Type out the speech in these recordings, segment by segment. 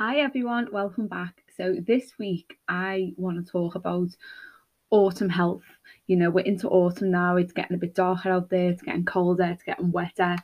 Hi everyone, welcome back. So this week I want to talk about autumn health. You know, we're into autumn now, it's getting a bit darker out there, it's getting colder, it's getting wetter.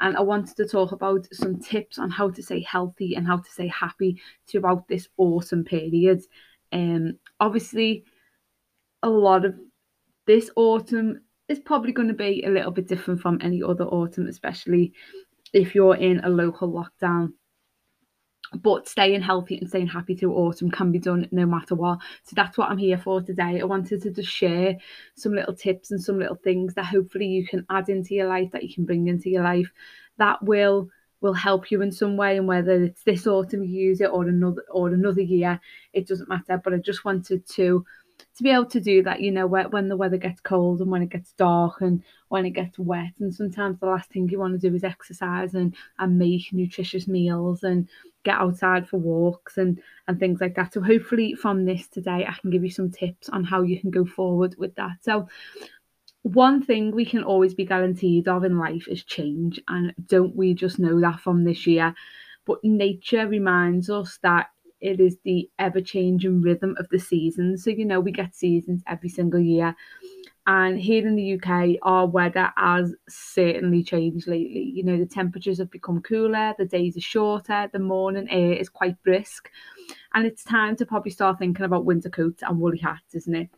And I wanted to talk about some tips on how to stay healthy and how to stay happy throughout this autumn period. Um obviously a lot of this autumn is probably going to be a little bit different from any other autumn, especially if you're in a local lockdown but staying healthy and staying happy through autumn can be done no matter what. So that's what I'm here for today. I wanted to just share some little tips and some little things that hopefully you can add into your life, that you can bring into your life, that will will help you in some way. And whether it's this autumn you use it or another or another year, it doesn't matter. But I just wanted to to be able to do that, you know, when the weather gets cold and when it gets dark and when it gets wet. And sometimes the last thing you want to do is exercise and, and make nutritious meals and get outside for walks and, and things like that. So hopefully from this today, I can give you some tips on how you can go forward with that. So one thing we can always be guaranteed of in life is change. And don't we just know that from this year? But nature reminds us that it is the ever changing rhythm of the seasons. So, you know, we get seasons every single year. And here in the UK, our weather has certainly changed lately. You know, the temperatures have become cooler, the days are shorter, the morning air is quite brisk. And it's time to probably start thinking about winter coats and woolly hats, isn't it?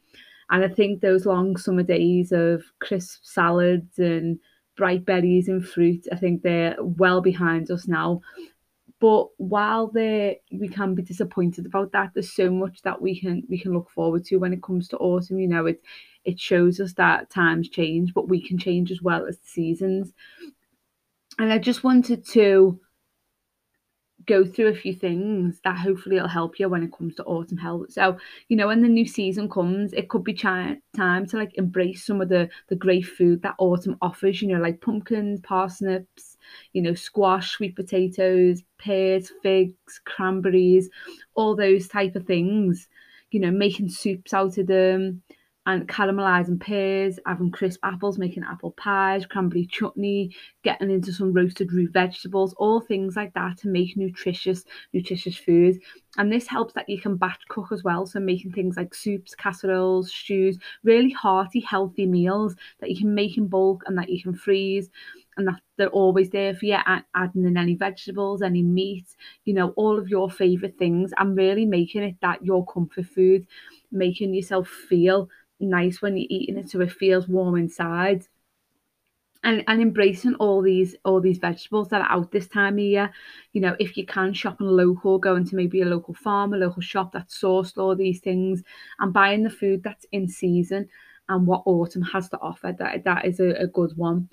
And I think those long summer days of crisp salads and bright berries and fruit, I think they're well behind us now. But while there we can be disappointed about that, there's so much that we can we can look forward to when it comes to autumn. You know, it it shows us that times change, but we can change as well as the seasons. And I just wanted to go through a few things that hopefully will help you when it comes to autumn health. So, you know, when the new season comes, it could be ch- time to like embrace some of the the great food that autumn offers, you know, like pumpkins, parsnips, you know, squash, sweet potatoes, pears, figs, cranberries, all those type of things. You know, making soups out of them, and caramelizing pears, having crisp apples, making apple pies, cranberry chutney, getting into some roasted root vegetables, all things like that to make nutritious, nutritious food. And this helps that you can batch cook as well. So making things like soups, casseroles, stews, really hearty, healthy meals that you can make in bulk and that you can freeze and that they're always there for you, adding in any vegetables, any meat, you know, all of your favorite things and really making it that your comfort food, making yourself feel nice when you're eating it so it feels warm inside and and embracing all these all these vegetables that are out this time of year you know if you can shop in local going to maybe a local farm a local shop that sourced all these things and buying the food that's in season and what autumn has to offer that that is a, a good one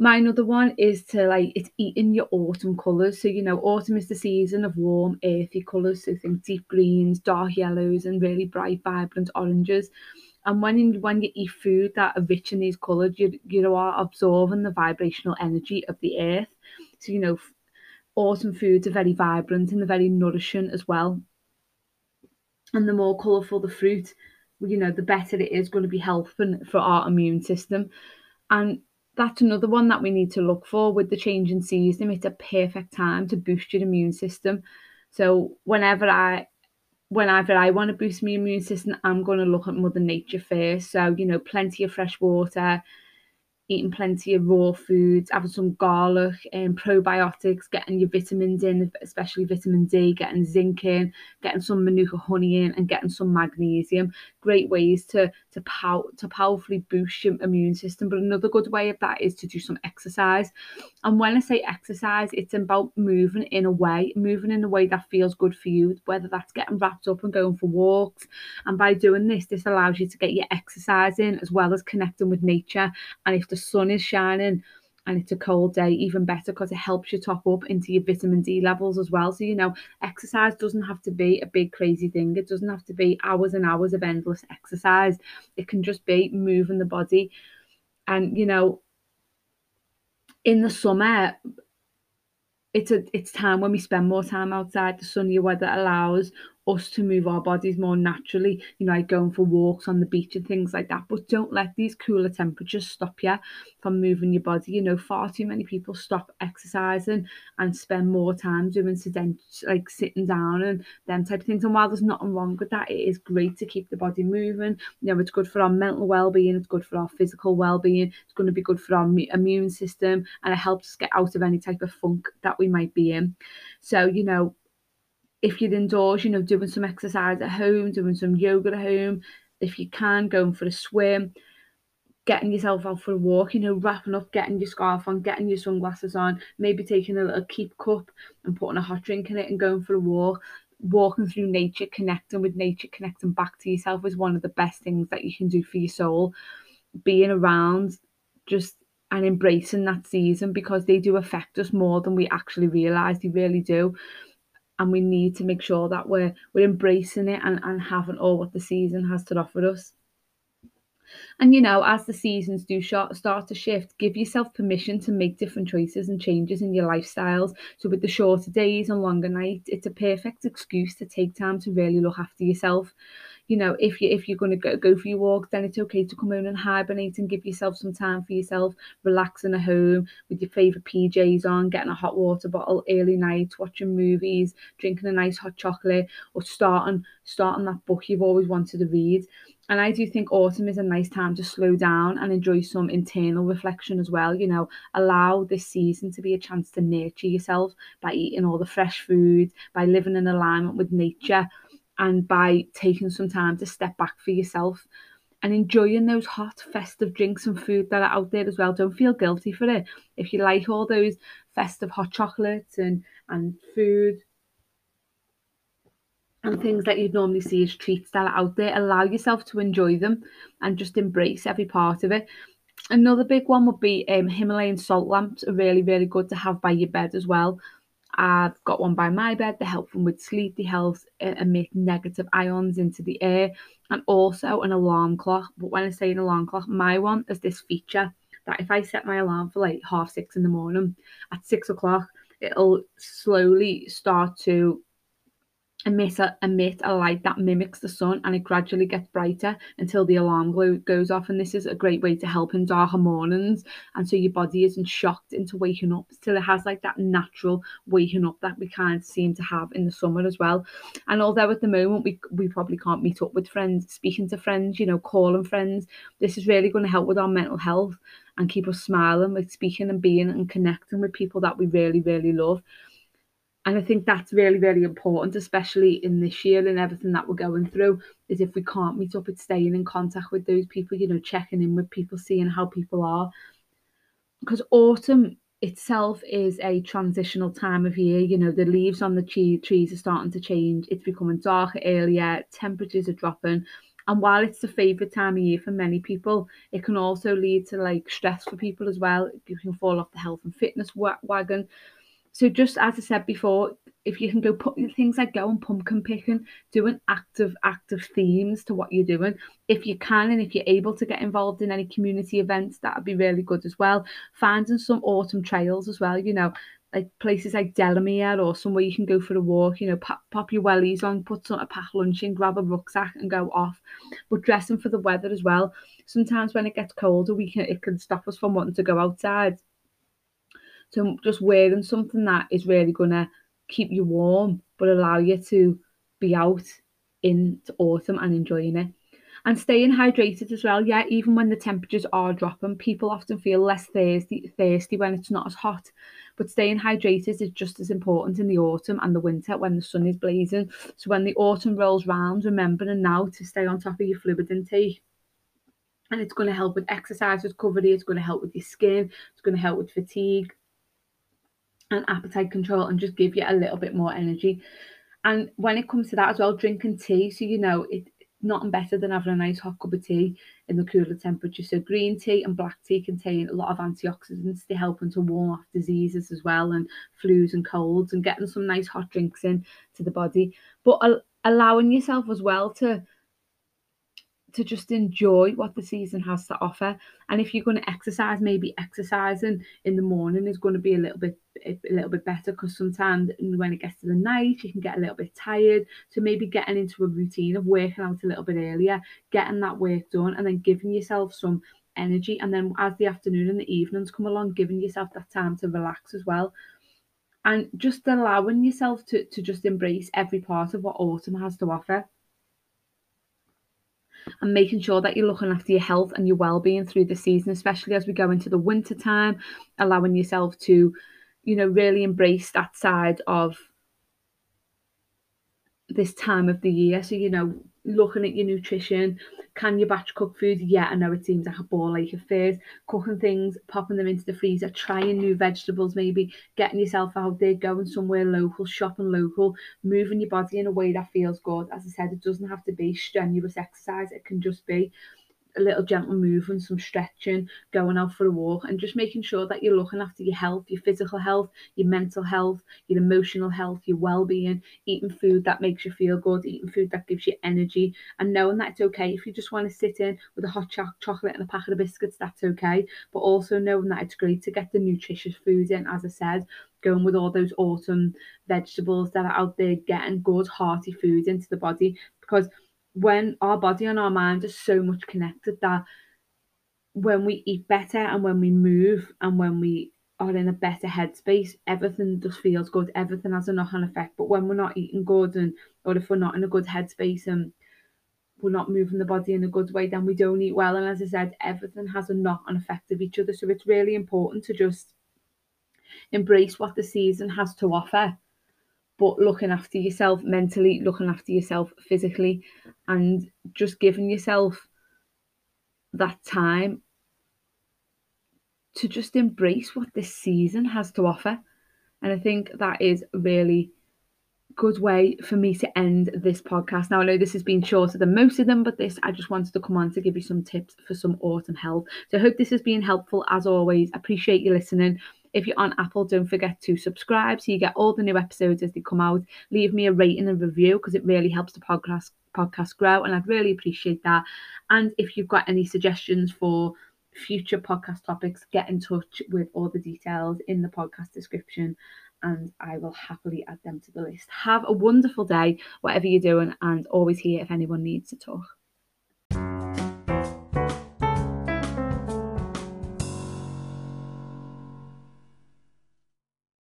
my other one is to like it's eating your autumn colours. So you know, autumn is the season of warm, earthy colours. So think deep greens, dark yellows, and really bright, vibrant oranges. And when you, when you eat food that are rich in these colours, you you are absorbing the vibrational energy of the earth. So you know, autumn foods are very vibrant and they're very nourishing as well. And the more colourful the fruit, you know, the better it is going to be helping for our immune system. And that's another one that we need to look for with the change in season. It's a perfect time to boost your immune system. So whenever I whenever I want to boost my immune system, I'm going to look at Mother Nature first. So, you know, plenty of fresh water, eating plenty of raw foods, having some garlic and probiotics, getting your vitamins in, especially vitamin D, getting zinc in, getting some manuka honey in, and getting some magnesium. Great ways to to pow- to powerfully boost your immune system. But another good way of that is to do some exercise. And when I say exercise, it's about moving in a way, moving in a way that feels good for you, whether that's getting wrapped up and going for walks. And by doing this, this allows you to get your exercise in as well as connecting with nature. And if the sun is shining and it's a cold day, even better because it helps you top up into your vitamin D levels as well. So, you know, exercise doesn't have to be a big crazy thing. It doesn't have to be hours and hours of endless exercise. It can just be moving the body. And, you know, in the summer, it's a it's time when we spend more time outside, the sunnier weather allows us to move our bodies more naturally, you know, like going for walks on the beach and things like that. But don't let these cooler temperatures stop you from moving your body. You know, far too many people stop exercising and spend more time doing sedent like sitting down and them type of things. And while there's nothing wrong with that, it is great to keep the body moving. You know, it's good for our mental well-being, it's good for our physical well-being, it's going to be good for our immune system, and it helps us get out of any type of funk that we might be in. So, you know, if you're indoors, you know, doing some exercise at home, doing some yoga at home, if you can, going for a swim, getting yourself out for a walk, you know, wrapping up, getting your scarf on, getting your sunglasses on, maybe taking a little keep cup and putting a hot drink in it and going for a walk. Walking through nature, connecting with nature, connecting back to yourself is one of the best things that you can do for your soul. Being around just and embracing that season because they do affect us more than we actually realize. They really do and we need to make sure that we're we're embracing it and, and having all what the season has to offer us. And you know, as the seasons do start to shift, give yourself permission to make different choices and changes in your lifestyles. So, with the shorter days and longer nights, it's a perfect excuse to take time to really look after yourself you know, if you if you're going to go go for your walk, then it's okay to come home and hibernate and give yourself some time for yourself, relaxing at home with your favorite PJs on, getting a hot water bottle early night, watching movies, drinking a nice hot chocolate, or starting starting that book you've always wanted to read. And I do think autumn is a nice time to slow down and enjoy some internal reflection as well. You know, allow this season to be a chance to nurture yourself by eating all the fresh food, by living in alignment with nature and by taking some time to step back for yourself and enjoying those hot festive drinks and food that are out there as well. Don't feel guilty for it. If you like all those festive hot chocolates and, and food and things that you'd normally see as treats that are out there, allow yourself to enjoy them and just embrace every part of it. Another big one would be um, Himalayan salt lamps are really, really good to have by your bed as well. I've got one by my bed. They help them with sleep. They help emit negative ions into the air, and also an alarm clock. But when I say an alarm clock, my one has this feature that if I set my alarm for like half six in the morning, at six o'clock, it'll slowly start to emit a, emit a light that mimics the sun and it gradually gets brighter until the alarm glow goes off and this is a great way to help in darker mornings and so your body isn't shocked into waking up still it has like that natural waking up that we kind of seem to have in the summer as well. And although at the moment we we probably can't meet up with friends speaking to friends you know calling friends this is really going to help with our mental health and keep us smiling with speaking and being and connecting with people that we really really love and I think that's really, really important, especially in this year and everything that we're going through, is if we can't meet up, it's staying in contact with those people, you know, checking in with people, seeing how people are. Because autumn itself is a transitional time of year. You know, the leaves on the tree, trees are starting to change. It's becoming darker earlier, temperatures are dropping. And while it's the favourite time of year for many people, it can also lead to like stress for people as well. You can fall off the health and fitness wagon so just as I said before, if you can go put things like going pumpkin picking, doing active active themes to what you're doing. If you can and if you're able to get involved in any community events, that would be really good as well. Finding some autumn trails as well, you know, like places like Delamere or somewhere you can go for a walk, you know, pop, pop your wellies on, put some a pack lunch in, grab a rucksack and go off. But dressing for the weather as well. Sometimes when it gets colder, we can it can stop us from wanting to go outside. So just wearing something that is really gonna keep you warm, but allow you to be out in autumn and enjoying it. And staying hydrated as well. Yeah, even when the temperatures are dropping, people often feel less thirsty thirsty when it's not as hot. But staying hydrated is just as important in the autumn and the winter when the sun is blazing. So when the autumn rolls round, remembering now to stay on top of your fluid intake and it's going to help with exercise recovery, it's going to help with your skin, it's going to help with fatigue, and appetite control and just give you a little bit more energy. And when it comes to that as well, drinking tea, so you know, it nothing better than having a nice hot cup of tea in the cooler temperature. So green tea and black tea contain a lot of antioxidants. They help them to warn off diseases as well and flus and colds and getting some nice hot drinks in to the body. But allowing yourself as well to to just enjoy what the season has to offer. And if you're going to exercise, maybe exercising in the morning is going to be a little bit a little bit better because sometimes when it gets to the night, you can get a little bit tired. So maybe getting into a routine of working out a little bit earlier, getting that work done, and then giving yourself some energy. And then as the afternoon and the evenings come along, giving yourself that time to relax as well. And just allowing yourself to, to just embrace every part of what autumn has to offer and making sure that you're looking after your health and your well-being through the season especially as we go into the winter time allowing yourself to you know really embrace that side of this time of the year. So you know looking at your nutrition. Can you batch cook food? Yeah, I know it seems like a ball like at. Cooking things, popping them into the freezer, trying new vegetables, maybe getting yourself out there, going somewhere local, shopping local, moving your body in a way that feels good. As I said, it doesn't have to be strenuous exercise, it can just be a little gentle movement, some stretching, going out for a walk, and just making sure that you're looking after your health, your physical health, your mental health, your emotional health, your well being, eating food that makes you feel good, eating food that gives you energy, and knowing that it's okay if you just want to sit in with a hot cho- chocolate and a packet of biscuits, that's okay. But also knowing that it's great to get the nutritious food in, as I said, going with all those autumn vegetables that are out there, getting good, hearty food into the body because when our body and our mind are so much connected that when we eat better and when we move and when we are in a better headspace, everything just feels good. Everything has a knock-on effect. But when we're not eating good and or if we're not in a good headspace and we're not moving the body in a good way, then we don't eat well. And as I said, everything has a knock-on effect of each other. So it's really important to just embrace what the season has to offer but looking after yourself mentally, looking after yourself physically, and just giving yourself that time to just embrace what this season has to offer. And I think that is a really good way for me to end this podcast. Now I know this has been shorter than most of them, but this I just wanted to come on to give you some tips for some autumn health. So I hope this has been helpful as always. Appreciate you listening. If you're on Apple, don't forget to subscribe so you get all the new episodes as they come out. Leave me a rating and review because it really helps the podcast podcast grow and I'd really appreciate that. And if you've got any suggestions for future podcast topics, get in touch with all the details in the podcast description and I will happily add them to the list. Have a wonderful day, whatever you're doing, and always here if anyone needs to talk.